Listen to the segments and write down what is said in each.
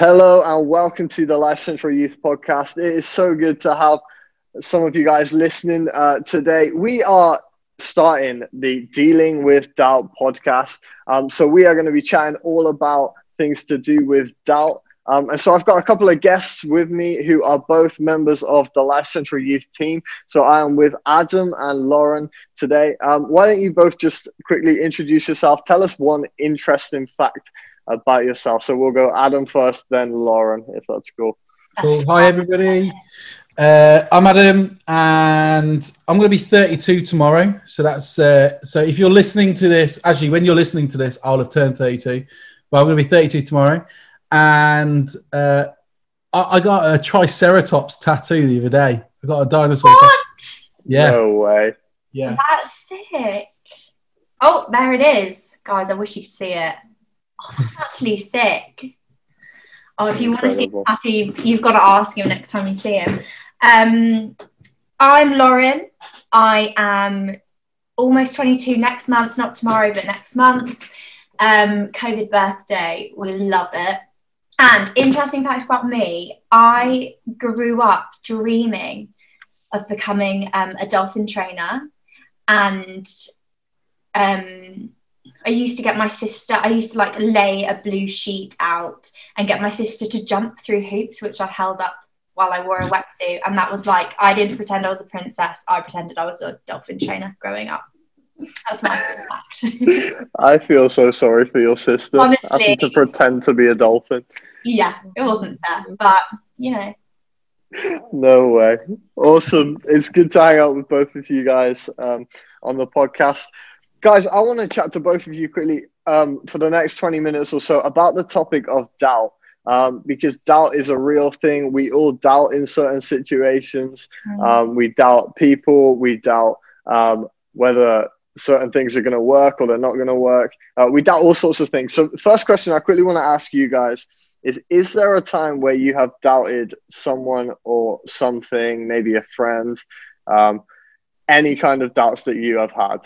Hello and welcome to the Life Central Youth Podcast. It is so good to have some of you guys listening uh, today. We are starting the Dealing with Doubt podcast. Um, so we are going to be chatting all about things to do with doubt. Um, and so I've got a couple of guests with me who are both members of the Life Central Youth team. So I am with Adam and Lauren today. Um, why don't you both just quickly introduce yourself? Tell us one interesting fact about yourself. So we'll go Adam first, then Lauren, if that's cool. Cool. Hi, everybody. Uh, I'm Adam, and I'm going to be 32 tomorrow. So that's uh, so. If you're listening to this, actually, when you're listening to this, I'll have turned 32. But I'm going to be 32 tomorrow, and uh, I, I, got a Triceratops tattoo the other day. I got a dinosaur. What? Tattoo. Yeah. No way. Yeah. That's sick. Oh, there it is, guys. I wish you could see it. Oh, that's actually sick. Oh, if you want to see Patty, you've got to ask him next time you see him. Um, I'm Lauren. I am almost 22 next month, not tomorrow, but next month. Um, COVID birthday. We love it. And interesting fact about me, I grew up dreaming of becoming um, a dolphin trainer. And um, I used to get my sister, I used to like lay a blue sheet out and get my sister to jump through hoops, which I held up while I wore a wetsuit. And that was like, I didn't pretend I was a princess. I pretended I was a dolphin trainer growing up. That's my fact. I feel so sorry for your sister. Honestly. Having to pretend to be a dolphin. yeah, it wasn't fair, but you know. No way. Awesome. It's good to hang out with both of you guys um, on the podcast. Guys, I want to chat to both of you quickly um, for the next 20 minutes or so about the topic of doubt. Um, because doubt is a real thing. We all doubt in certain situations. Mm. Um, we doubt people. We doubt um, whether certain things are going to work or they're not going to work. Uh, we doubt all sorts of things. So, first question I quickly want to ask you guys is Is there a time where you have doubted someone or something, maybe a friend, um, any kind of doubts that you have had?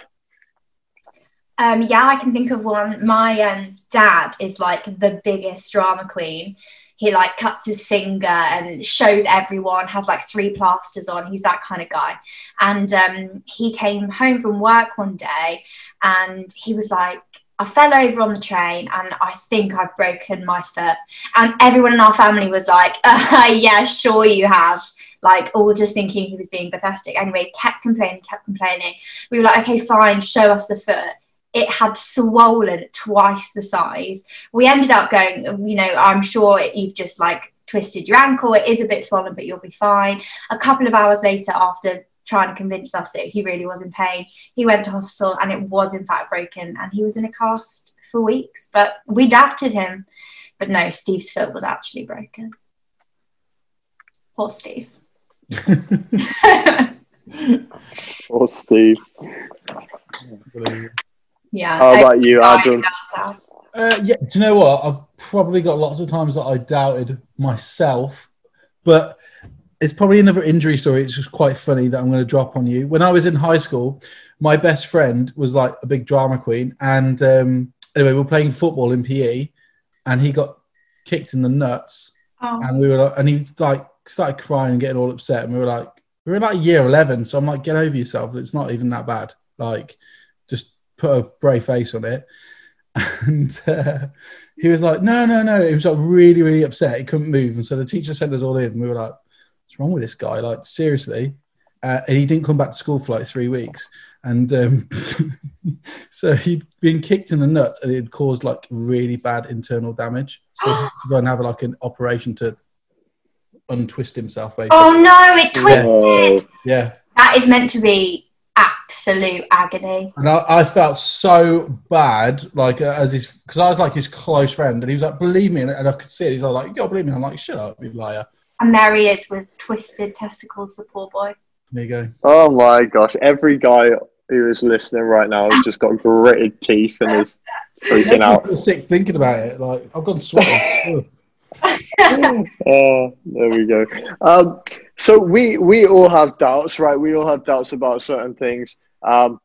Um, yeah, I can think of one. My um, dad is like the biggest drama queen. He like cuts his finger and shows everyone, has like three plasters on. He's that kind of guy. And um, he came home from work one day and he was like, I fell over on the train and I think I've broken my foot. And everyone in our family was like, uh, yeah, sure you have. Like, all just thinking he was being pathetic. Anyway, kept complaining, kept complaining. We were like, okay, fine, show us the foot it had swollen twice the size. We ended up going, you know, I'm sure you've just like twisted your ankle. It is a bit swollen, but you'll be fine. A couple of hours later, after trying to convince us that he really was in pain, he went to hospital and it was in fact broken and he was in a cast for weeks. But we doubted him. But no, Steve's foot was actually broken. Poor Steve. Poor Steve? Yeah. How about you, Adam? Uh, yeah, do you know what? I've probably got lots of times that I doubted myself, but it's probably another injury story. It's just quite funny that I'm going to drop on you. When I was in high school, my best friend was like a big drama queen, and um, anyway, we were playing football in PE, and he got kicked in the nuts, Oh. and we were like, and he like started crying and getting all upset, and we were like, we were in like year eleven, so I'm like, get over yourself. It's not even that bad. Like, just put a brave face on it. And uh, he was like, no, no, no. He was like really, really upset. He couldn't move, and so the teacher sent us all in. And we were like, what's wrong with this guy? Like, seriously. Uh, and he didn't come back to school for like three weeks. And um, so he'd been kicked in the nuts and it had caused like really bad internal damage. So he had to go and have like an operation to untwist himself, basically. Oh no, it twisted. Yeah. That is meant to be absolute agony. And I, I felt so bad, like uh, as his, because I was like his close friend, and he was like, "Believe me," and, and I could see it. He's like, "You don't believe me?" I'm like, "Shut up, you liar." And there he is with twisted testicles, the poor boy. There you go. oh my gosh! Every guy who is listening right now has just got gritted teeth and is freaking out. I out. feel sick thinking about it. Like I've gone sweating. Oh, there we go. Um, so we we all have doubts, right? We all have doubts about certain things. Um,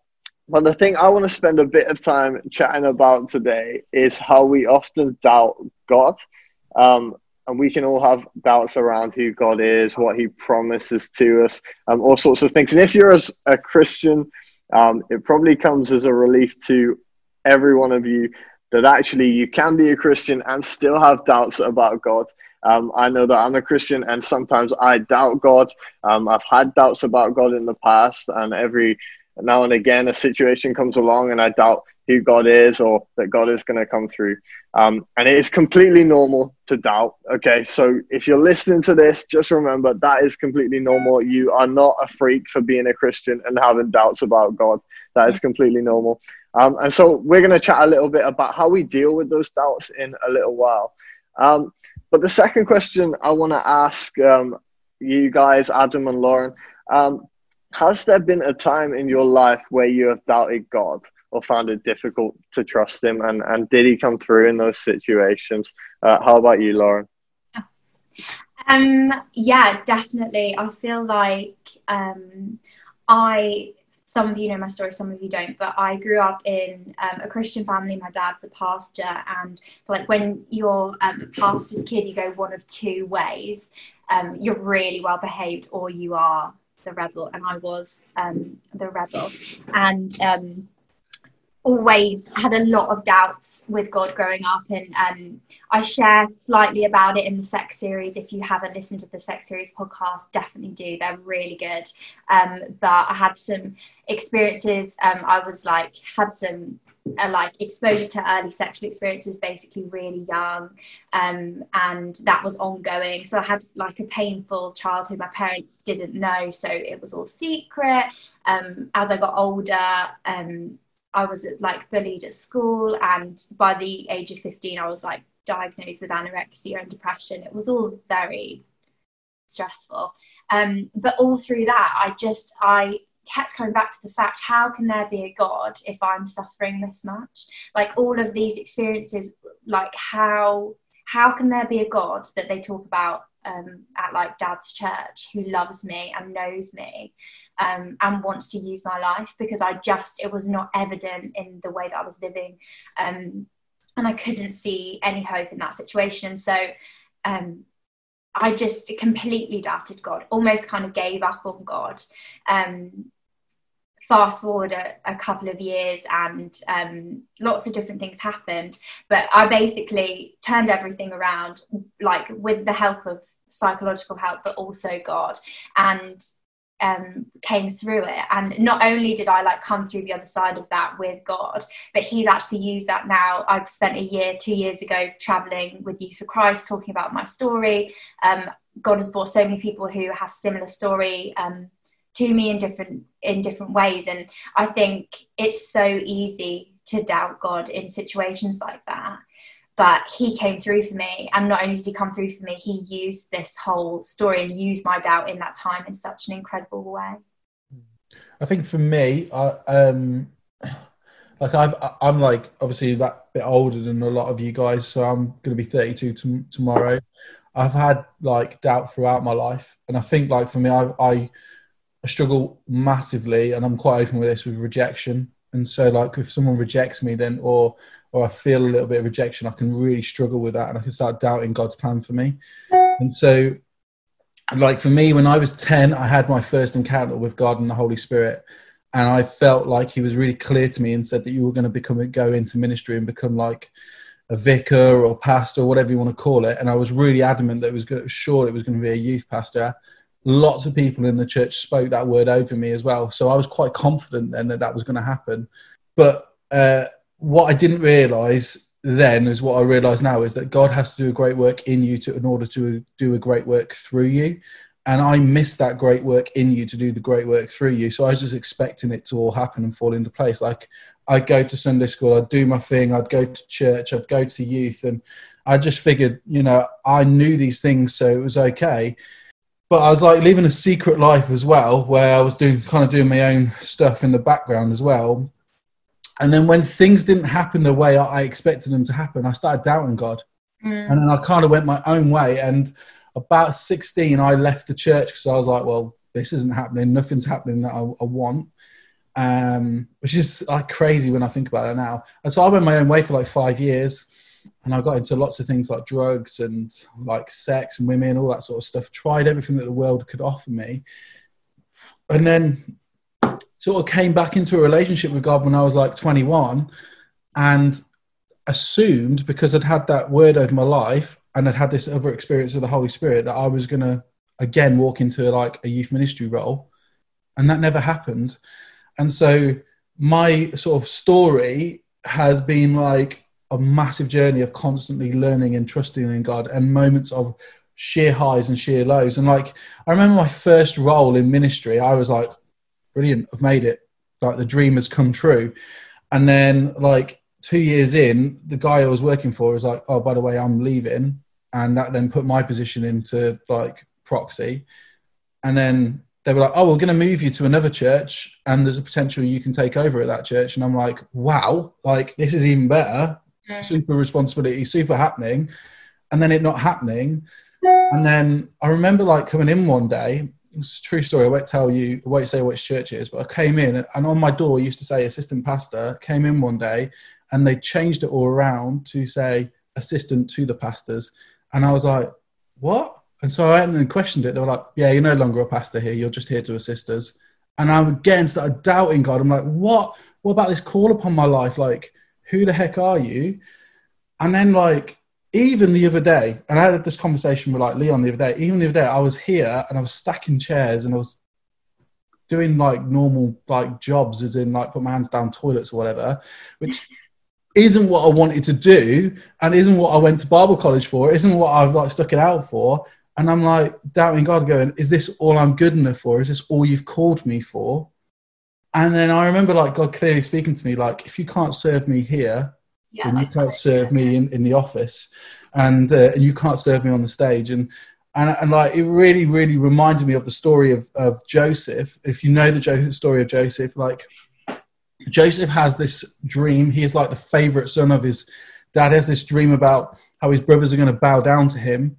but the thing I want to spend a bit of time chatting about today is how we often doubt God. Um, and we can all have doubts around who God is, what He promises to us, um, all sorts of things. And if you're a, a Christian, um, it probably comes as a relief to every one of you that actually you can be a Christian and still have doubts about God. Um, I know that I'm a Christian and sometimes I doubt God. Um, I've had doubts about God in the past, and every now and again a situation comes along and I doubt who God is or that God is going to come through. Um, and it is completely normal to doubt. Okay, so if you're listening to this, just remember that is completely normal. You are not a freak for being a Christian and having doubts about God. That is completely normal. Um, and so we're going to chat a little bit about how we deal with those doubts in a little while. Um, but the second question I want to ask um, you guys, Adam and Lauren, um, has there been a time in your life where you have doubted God? or found it difficult to trust him? And, and did he come through in those situations? Uh, how about you, Lauren? Um, yeah, definitely. I feel like um, I, some of you know my story, some of you don't, but I grew up in um, a Christian family. My dad's a pastor, and like when you're um, a pastor's kid, you go one of two ways. Um, you're really well behaved, or you are the rebel, and I was um, the rebel. And um, always had a lot of doubts with God growing up, and um, I share slightly about it in the sex series. If you haven't listened to the sex series podcast, definitely do. They're really good. Um, but I had some experiences. Um, I was like had some uh, like exposure to early sexual experiences basically really young um, and that was ongoing so i had like a painful childhood my parents didn't know so it was all secret um, as i got older um, I was like bullied at school, and by the age of 15, I was like diagnosed with anorexia and depression. It was all very stressful. Um, but all through that, I just, I kept coming back to the fact how can there be a God if I'm suffering this much? Like all of these experiences, like how, how can there be a God that they talk about um, at like dad's church who loves me and knows me um, and wants to use my life because I just it was not evident in the way that I was living um, and I couldn't see any hope in that situation. So um, I just completely doubted God almost kind of gave up on God um, fast forward a, a, couple of years and um, lots of different things happened but i basically turned everything around like with the help of psychological help but also god and um, came through it. And not only did i like come through the other side of that with god but he's actually used that now. I've spent a year two years ago traveling with youth for christ talking about my story. Um, god has brought so many people who have similar story um, to me in different in different ways. And i think it's so easy to doubt god in situations like that. But he came through for me and not only did he come through for me he used this whole story and used my doubt in that time in such an incredible way. I think for me i um like i've i'm like obviously that bit older than a lot of you guys so i'm going to be 32 t- tomorrow. I've had like doubt throughout my life. And i think like for me i i I struggle massively, and I'm quite open with this with rejection. And so, like, if someone rejects me, then or or I feel a little bit of rejection, I can really struggle with that, and I can start doubting God's plan for me. And so, like for me, when I was ten, I had my first encounter with God and the Holy Spirit, and I felt like He was really clear to me and said that you were going to become go into ministry and become like a vicar or pastor or whatever you want to call it. And I was really adamant that it was good, sure it was going to be a youth pastor lots of people in the church spoke that word over me as well. So I was quite confident then that that was going to happen. But uh, what I didn't realize then is what I realize now is that God has to do a great work in you to, in order to do a great work through you. And I missed that great work in you to do the great work through you. So I was just expecting it to all happen and fall into place. Like I'd go to Sunday school, I'd do my thing, I'd go to church, I'd go to youth. And I just figured, you know, I knew these things, so it was okay but I was like living a secret life as well, where I was doing kind of doing my own stuff in the background as well. And then when things didn't happen the way I expected them to happen, I started doubting God. Mm. And then I kind of went my own way. And about 16, I left the church because I was like, well, this isn't happening. Nothing's happening that I, I want. Um, which is like crazy when I think about it now. And so I went my own way for like five years. And I got into lots of things like drugs and like sex and women, all that sort of stuff. Tried everything that the world could offer me, and then sort of came back into a relationship with God when I was like 21, and assumed because I'd had that word over my life and I'd had this other experience of the Holy Spirit that I was gonna again walk into like a youth ministry role, and that never happened. And so my sort of story has been like a massive journey of constantly learning and trusting in God and moments of sheer highs and sheer lows. And like, I remember my first role in ministry, I was like, brilliant, I've made it. Like, the dream has come true. And then, like, two years in, the guy I was working for was like, oh, by the way, I'm leaving. And that then put my position into like proxy. And then they were like, "Oh, we're going to move you to another church, and there's a potential you can take over at that church." And I'm like, "Wow, like this is even better. Mm. Super responsibility, super happening." And then it not happening, and then I remember like coming in one day. It's a true story. I won't tell you. I won't say which church it is, but I came in, and on my door used to say assistant pastor. Came in one day, and they changed it all around to say assistant to the pastors, and I was like, "What?" And so I went and questioned it. They were like, "Yeah, you're no longer a pastor here. You're just here to assist us." And I again started doubting God. I'm like, "What? What about this call upon my life? Like, who the heck are you?" And then like even the other day, and I had this conversation with like Leon the other day. Even the other day, I was here and I was stacking chairs and I was doing like normal like jobs, as in like put my hands down toilets or whatever, which isn't what I wanted to do and isn't what I went to Bible college for, isn't what I've like stuck it out for. And I'm like doubting God, going, is this all I'm good enough for? Is this all you've called me for? And then I remember like God clearly speaking to me, like, if you can't serve me here, yeah, then you can't serve me in, in the office and, uh, and you can't serve me on the stage. And, and, and like, it really, really reminded me of the story of, of Joseph. If you know the jo- story of Joseph, like Joseph has this dream. He is like the favorite son of his dad has this dream about how his brothers are going to bow down to him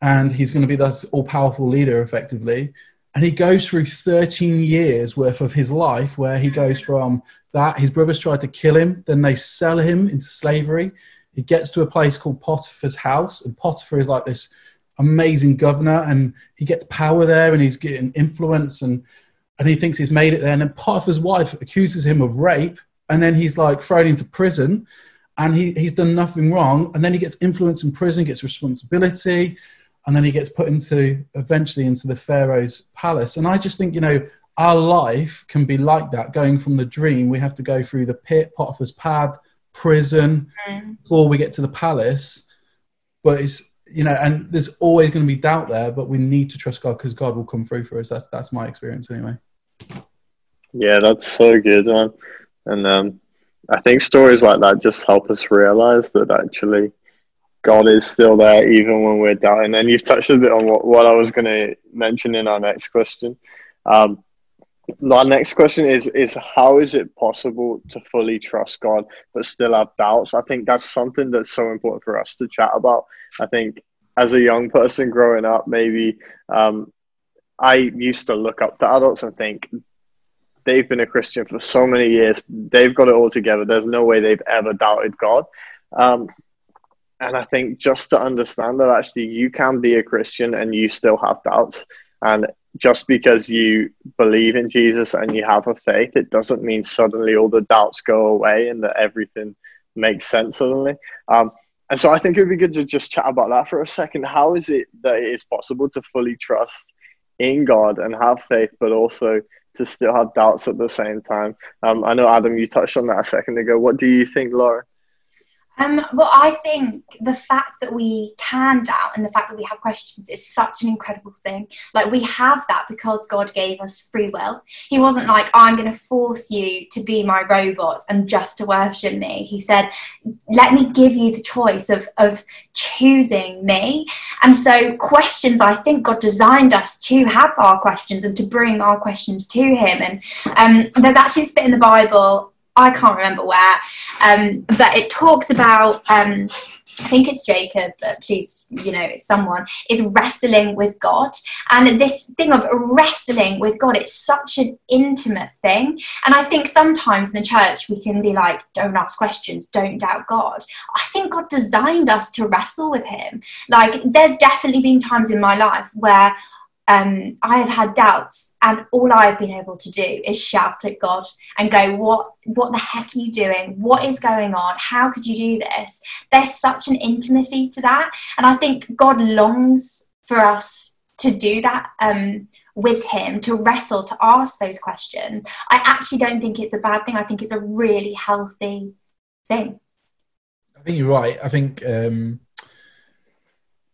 and he's going to be this all powerful leader effectively. And he goes through 13 years worth of his life where he goes from that, his brothers tried to kill him, then they sell him into slavery. He gets to a place called Potiphar's house, and Potiphar is like this amazing governor, and he gets power there and he's getting influence and and he thinks he's made it there. And then Potiphar's wife accuses him of rape, and then he's like thrown into prison and he, he's done nothing wrong. And then he gets influence in prison, gets responsibility and then he gets put into eventually into the pharaoh's palace. And i just think you know our life can be like that going from the dream we have to go through the pit potiphar's pad prison mm. before we get to the palace. But it's you know and there's always going to be doubt there but we need to trust god because god will come through for us. That's that's my experience anyway. Yeah that's so good man. And um i think stories like that just help us realize that actually God is still there even when we're doubting. And you've touched a bit on what, what I was going to mention in our next question. Um, our next question is is how is it possible to fully trust God but still have doubts? I think that's something that's so important for us to chat about. I think as a young person growing up, maybe um, I used to look up to adults and think they've been a Christian for so many years, they've got it all together. There's no way they've ever doubted God. Um, and I think just to understand that actually you can be a Christian and you still have doubts. And just because you believe in Jesus and you have a faith, it doesn't mean suddenly all the doubts go away and that everything makes sense suddenly. Um, and so I think it would be good to just chat about that for a second. How is it that it is possible to fully trust in God and have faith, but also to still have doubts at the same time? Um, I know, Adam, you touched on that a second ago. What do you think, Laura? Um, well, I think the fact that we can doubt and the fact that we have questions is such an incredible thing. Like, we have that because God gave us free will. He wasn't like, I'm going to force you to be my robot and just to worship me. He said, Let me give you the choice of, of choosing me. And so, questions, I think God designed us to have our questions and to bring our questions to Him. And um, there's actually a bit in the Bible I can't remember where, um, but it talks about um, I think it's Jacob, but please, you know, someone is wrestling with God. And this thing of wrestling with God, it's such an intimate thing. And I think sometimes in the church we can be like, don't ask questions, don't doubt God. I think God designed us to wrestle with Him. Like, there's definitely been times in my life where um, I have had doubts, and all I've been able to do is shout at God and go, "What? What the heck are you doing? What is going on? How could you do this?" There's such an intimacy to that, and I think God longs for us to do that um, with Him, to wrestle, to ask those questions. I actually don't think it's a bad thing. I think it's a really healthy thing. I think you're right. I think, um,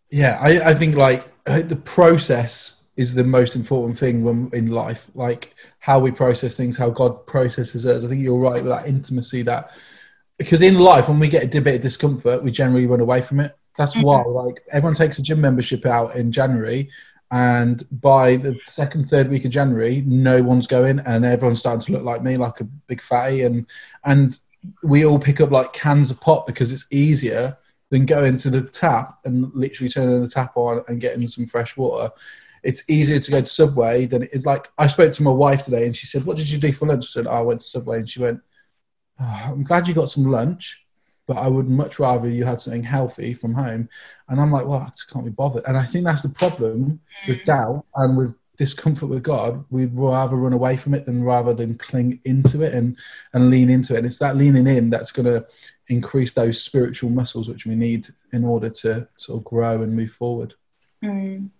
yeah, I, I think like the process is the most important thing when in life like how we process things how god processes us. I think you're right with that intimacy that because in life when we get a bit of discomfort we generally run away from it. That's mm-hmm. why like everyone takes a gym membership out in january and by the second third week of january no one's going and everyone's starting to look like me like a big fatty and and we all pick up like cans of pop because it's easier than going to the tap and literally turning the tap on and getting some fresh water it's easier to go to Subway than it like I spoke to my wife today and she said, What did you do for lunch? I said, oh, I went to Subway and she went, oh, I'm glad you got some lunch, but I would much rather you had something healthy from home. And I'm like, Well, I just can't be bothered. And I think that's the problem with mm. doubt and with discomfort with God, we'd rather run away from it than rather than cling into it and, and lean into it. And it's that leaning in that's going to increase those spiritual muscles which we need in order to sort of grow and move forward. Mm.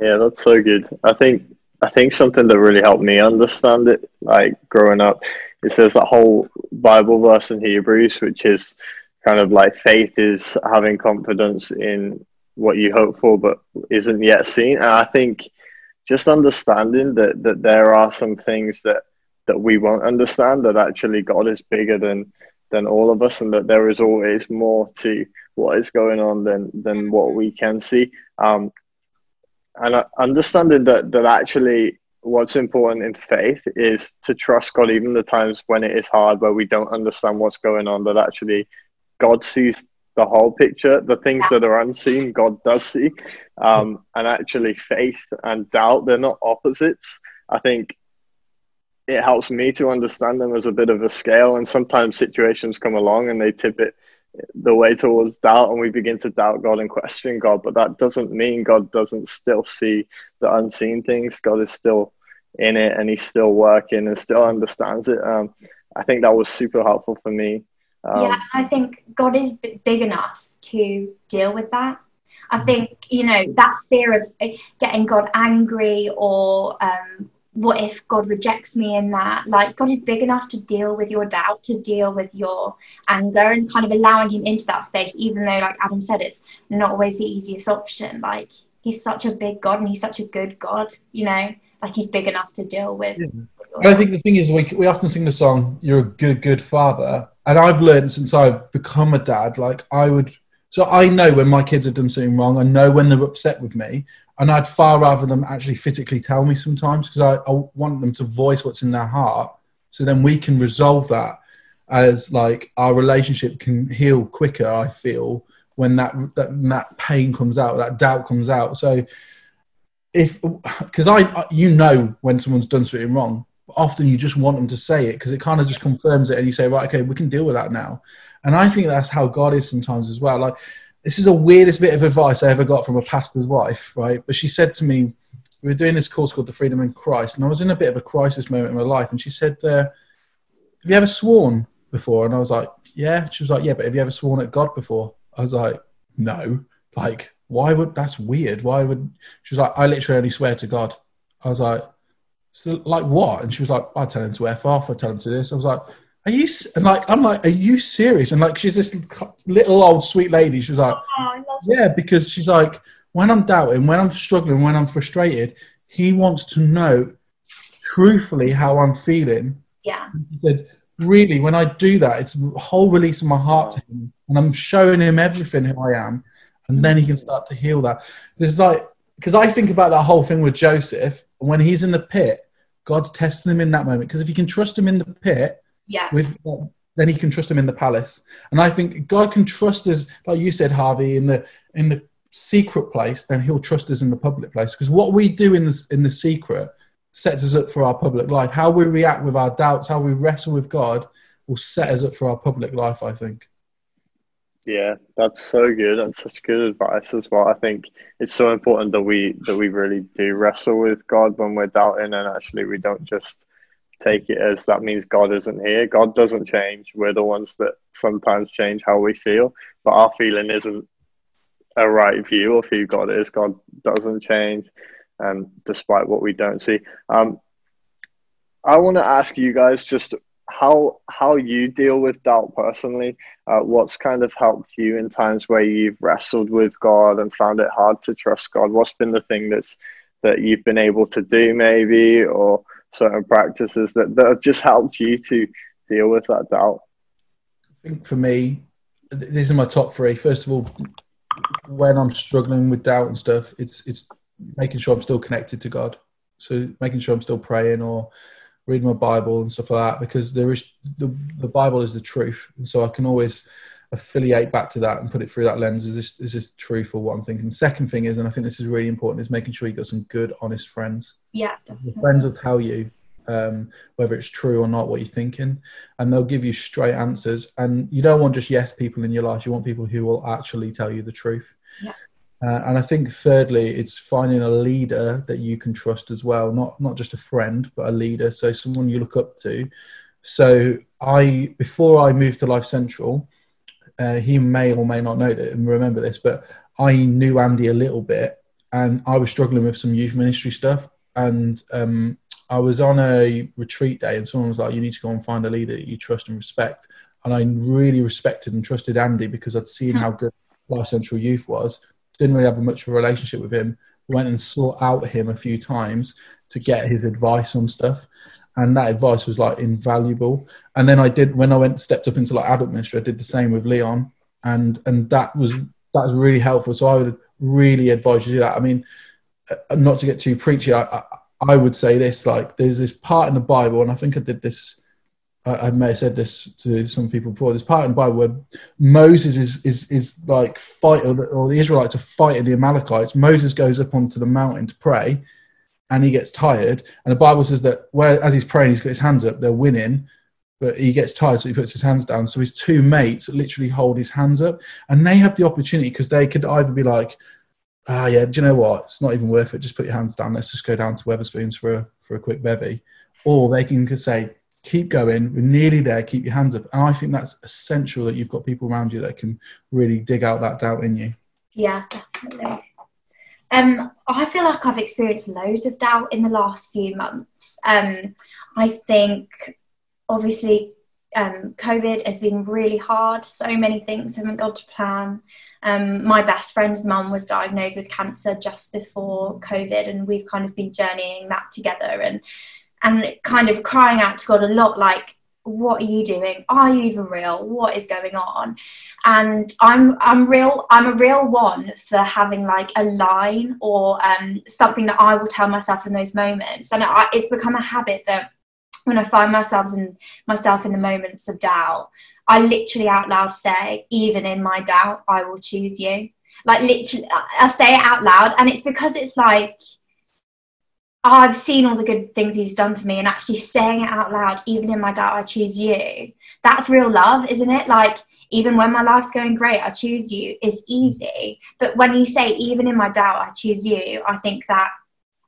Yeah, that's so good. I think I think something that really helped me understand it, like growing up, is there's that whole Bible verse in Hebrews, which is kind of like faith is having confidence in what you hope for but isn't yet seen. And I think just understanding that that there are some things that that we won't understand that actually God is bigger than than all of us and that there is always more to what is going on than than what we can see. Um, and understanding that that actually what's important in faith is to trust God even the times when it is hard where we don't understand what's going on that actually God sees the whole picture the things that are unseen God does see. Um, and actually faith and doubt they're not opposites. I think it helps me to understand them as a bit of a scale and sometimes situations come along and they tip it the way towards doubt and we begin to doubt God and question God. But that doesn't mean God doesn't still see the unseen things. God is still in it and he's still working and still understands it. Um, I think that was super helpful for me. Um, yeah, I think God is big enough to deal with that. I think, you know, that fear of eh, getting God angry or um, what if God rejects me in that? Like, God is big enough to deal with your doubt, to deal with your anger, and kind of allowing Him into that space, even though, like Adam said, it's not always the easiest option. Like, He's such a big God and He's such a good God, you know, like He's big enough to deal with. Yeah. I think the thing is, we, we often sing the song, You're a good, good father. And I've learned since I've become a dad, like, I would. So I know when my kids have done something wrong. I know when they're upset with me and I'd far rather them actually physically tell me sometimes because I, I, want them to voice what's in their heart, so then we can resolve that as like our relationship can heal quicker. I feel when that that that pain comes out, that doubt comes out. So if because I you know when someone's done something wrong, often you just want them to say it because it kind of just confirms it, and you say right, okay, we can deal with that now. And I think that's how God is sometimes as well. Like this is the weirdest bit of advice I ever got from a pastor's wife, right? But she said to me, we were doing this course called The Freedom in Christ, and I was in a bit of a crisis moment in my life, and she said, uh, "Have you ever sworn before?" And I was like, "Yeah." She was like, "Yeah, but have you ever sworn at God before?" I was like, "No." Like, why would that's weird? Why would she was like, "I literally only swear to God." I was like, "So like what?" And she was like, "I tell him to f off. I tell him to this." I was like, are you and like I'm like, are you serious? And like she's this little old sweet lady. She was like, oh, yeah, because she's like, when I'm doubting, when I'm struggling, when I'm frustrated, he wants to know truthfully how I'm feeling. Yeah. He said, really, when I do that, it's a whole release of my heart to him, and I'm showing him everything who I am, and then he can start to heal that. there's like because I think about that whole thing with Joseph when he's in the pit, God's testing him in that moment. Because if you can trust him in the pit yeah. With then he can trust him in the palace. And I think God can trust us, like you said, Harvey, in the in the secret place, then he'll trust us in the public place. Because what we do in the in the secret sets us up for our public life. How we react with our doubts, how we wrestle with God, will set us up for our public life. I think. Yeah, that's so good. That's such good advice as well. I think it's so important that we that we really do wrestle with God when we're doubting, and actually we don't just take it as that means God isn't here. God doesn't change. We're the ones that sometimes change how we feel, but our feeling isn't a right view of who God is. God doesn't change, and um, despite what we don't see. Um, I want to ask you guys just how how you deal with doubt personally. Uh, what's kind of helped you in times where you've wrestled with God and found it hard to trust God? What's been the thing that's that you've been able to do, maybe, or certain practices that, that have just helped you to deal with that doubt? I think for me, these are my top three. First of all, when I'm struggling with doubt and stuff, it's it's making sure I'm still connected to God. So making sure I'm still praying or reading my Bible and stuff like that, because there is the the Bible is the truth, and so I can always affiliate back to that and put it through that lens. Is this is this truth or what I'm thinking? Second thing is, and I think this is really important, is making sure you got some good, honest friends. Yeah, definitely. friends will tell you um, whether it's true or not what you're thinking, and they'll give you straight answers. And you don't want just yes people in your life. You want people who will actually tell you the truth. Yeah. Uh, and I think thirdly, it's finding a leader that you can trust as well, not not just a friend, but a leader. So someone you look up to. So I before I moved to Life Central, uh, he may or may not know that and remember this, but I knew Andy a little bit, and I was struggling with some youth ministry stuff, and um, I was on a retreat day, and someone was like, "You need to go and find a leader that you trust and respect." And I really respected and trusted Andy because I'd seen how good Life Central Youth was. Didn't really have much of a relationship with him. Went and sought out him a few times to get his advice on stuff and that advice was like invaluable. And then I did when I went stepped up into like adult ministry, I did the same with Leon, and and that was that was really helpful. So I would really advise you to do that. I mean, uh, not to get too preachy, I, I, I would say this like there's this part in the Bible, and I think I did this. I, may have said this to some people before. There's part in the Bible where Moses is is is like fight or the, or the Israelites are fighting the Amalekites. Moses goes up onto the mountain to pray and he gets tired. And the Bible says that where as he's praying, he's got his hands up, they're winning, but he gets tired, so he puts his hands down. So his two mates literally hold his hands up, and they have the opportunity because they could either be like, "Ah, yeah, do you know what? It's not even worth it. Just put your hands down. Let's just go down to Wetherspoons for a, for a quick bevy," or they can say. Keep going. We're nearly there. Keep your hands up. And I think that's essential that you've got people around you that can really dig out that doubt in you. Yeah, definitely. Um, I feel like I've experienced loads of doubt in the last few months. Um, I think, obviously, um, COVID has been really hard. So many things haven't gone to plan. Um, my best friend's mum was diagnosed with cancer just before COVID, and we've kind of been journeying that together and and kind of crying out to God a lot, like what are you doing? Are you even real? What is going on? And i'm i'm real i'm a real one for having like a line or um, something that i will tell myself in those moments. And I, it's become a habit that when i find myself in myself in the moments of doubt i literally out loud say even in my doubt i will choose you. Like literally i say it out loud and it's because it's like I've seen all the good things he's done for me and actually saying it out loud, even in my doubt, I choose you. That's real love, isn't it? Like, even when my life's going great, I choose you is easy. But when you say, even in my doubt, I choose you, I think that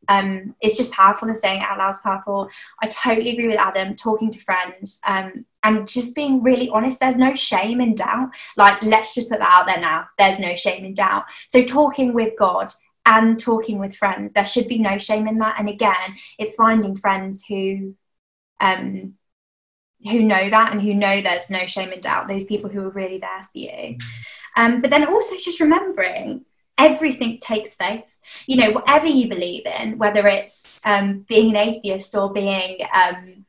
um, it's just powerful and saying it out loud is powerful. I totally agree with Adam, talking to friends um, and just being really honest. There's no shame in doubt. Like, let's just put that out there now. There's no shame in doubt. So, talking with God and talking with friends. There should be no shame in that. And again, it's finding friends who um, who know that and who know there's no shame in doubt. Those people who are really there for you. Um, but then also just remembering everything takes faith. You know, whatever you believe in, whether it's um, being an atheist or being um,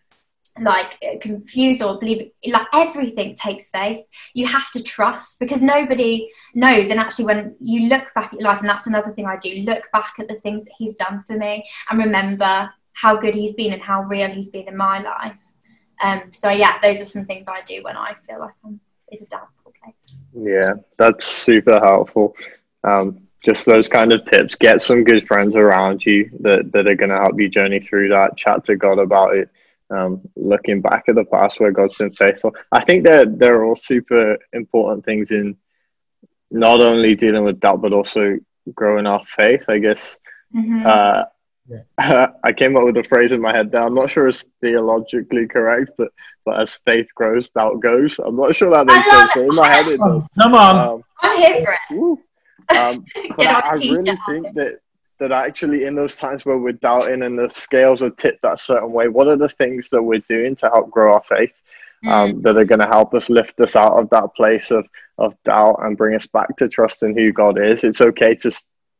like confused or believe like everything takes faith you have to trust because nobody knows and actually when you look back at life and that's another thing i do look back at the things that he's done for me and remember how good he's been and how real he's been in my life Um, so yeah, those are some things I do when I feel like I'm in a doubtful place. Yeah, that's super helpful. Um, just those kind of tips. Get some good friends around you that, that are going to help you journey through that. Chat to God about it. Um, looking back at the past where God's been faithful. I think that they're all super important things in not only dealing with doubt, but also growing our faith. I guess mm-hmm. uh, yeah. I came up with a phrase in my head that I'm not sure it's theologically correct, but but as faith grows, doubt goes. I'm not sure that makes sense. in my head, it does. Come on, um, I'm here for it. Um, but I, I really think that that actually in those times where we're doubting and the scales are tipped that certain way, what are the things that we're doing to help grow our faith um, mm. that are going to help us lift us out of that place of, of doubt and bring us back to trust in who God is? It's okay to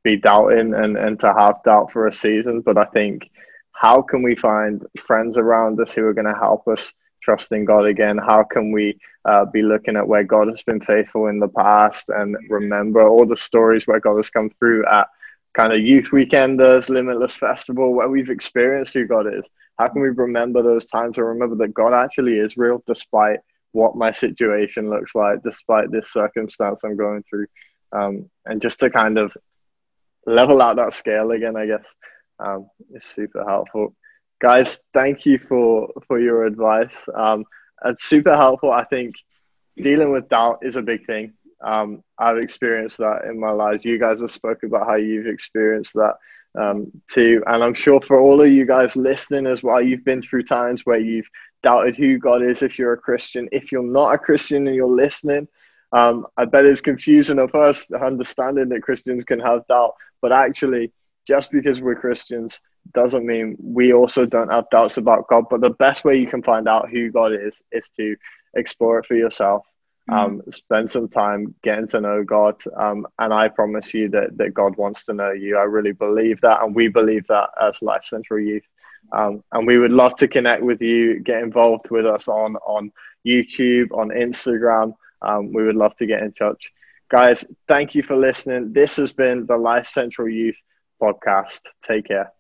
be doubting and, and to have doubt for a season, but I think how can we find friends around us who are going to help us trusting God again? How can we uh, be looking at where God has been faithful in the past and remember all the stories where God has come through at kind of youth weekenders, limitless festival, where we've experienced who God is? How can we remember those times and remember that God actually is real despite what my situation looks like, despite this circumstance I'm going through? Um, and just to kind of level out that scale again, I guess, um, is super helpful guys, thank you for for your advice. Um, it's super helpful. I think dealing with doubt is a big thing. Um, I've experienced that in my life. You guys have spoken about how you've experienced that um, too, and I'm sure for all of you guys listening as well, you've been through times where you've doubted who God is if you're a Christian. If you're not a Christian and you're listening, um, I bet it's confusing at first, understanding that Christians can have doubt, but actually, just because we're Christians doesn't mean we also don't have doubts about God. But the best way you can find out who God is is to explore it for yourself. Um, spend some time getting to know God. Um, and I promise you that, that God wants to know you. I really believe that. And we believe that as Life Central Youth. Um, and we would love to connect with you, get involved with us on, on YouTube, on Instagram. Um, we would love to get in touch. Guys, thank you for listening. This has been the Life Central Youth podcast. Take care.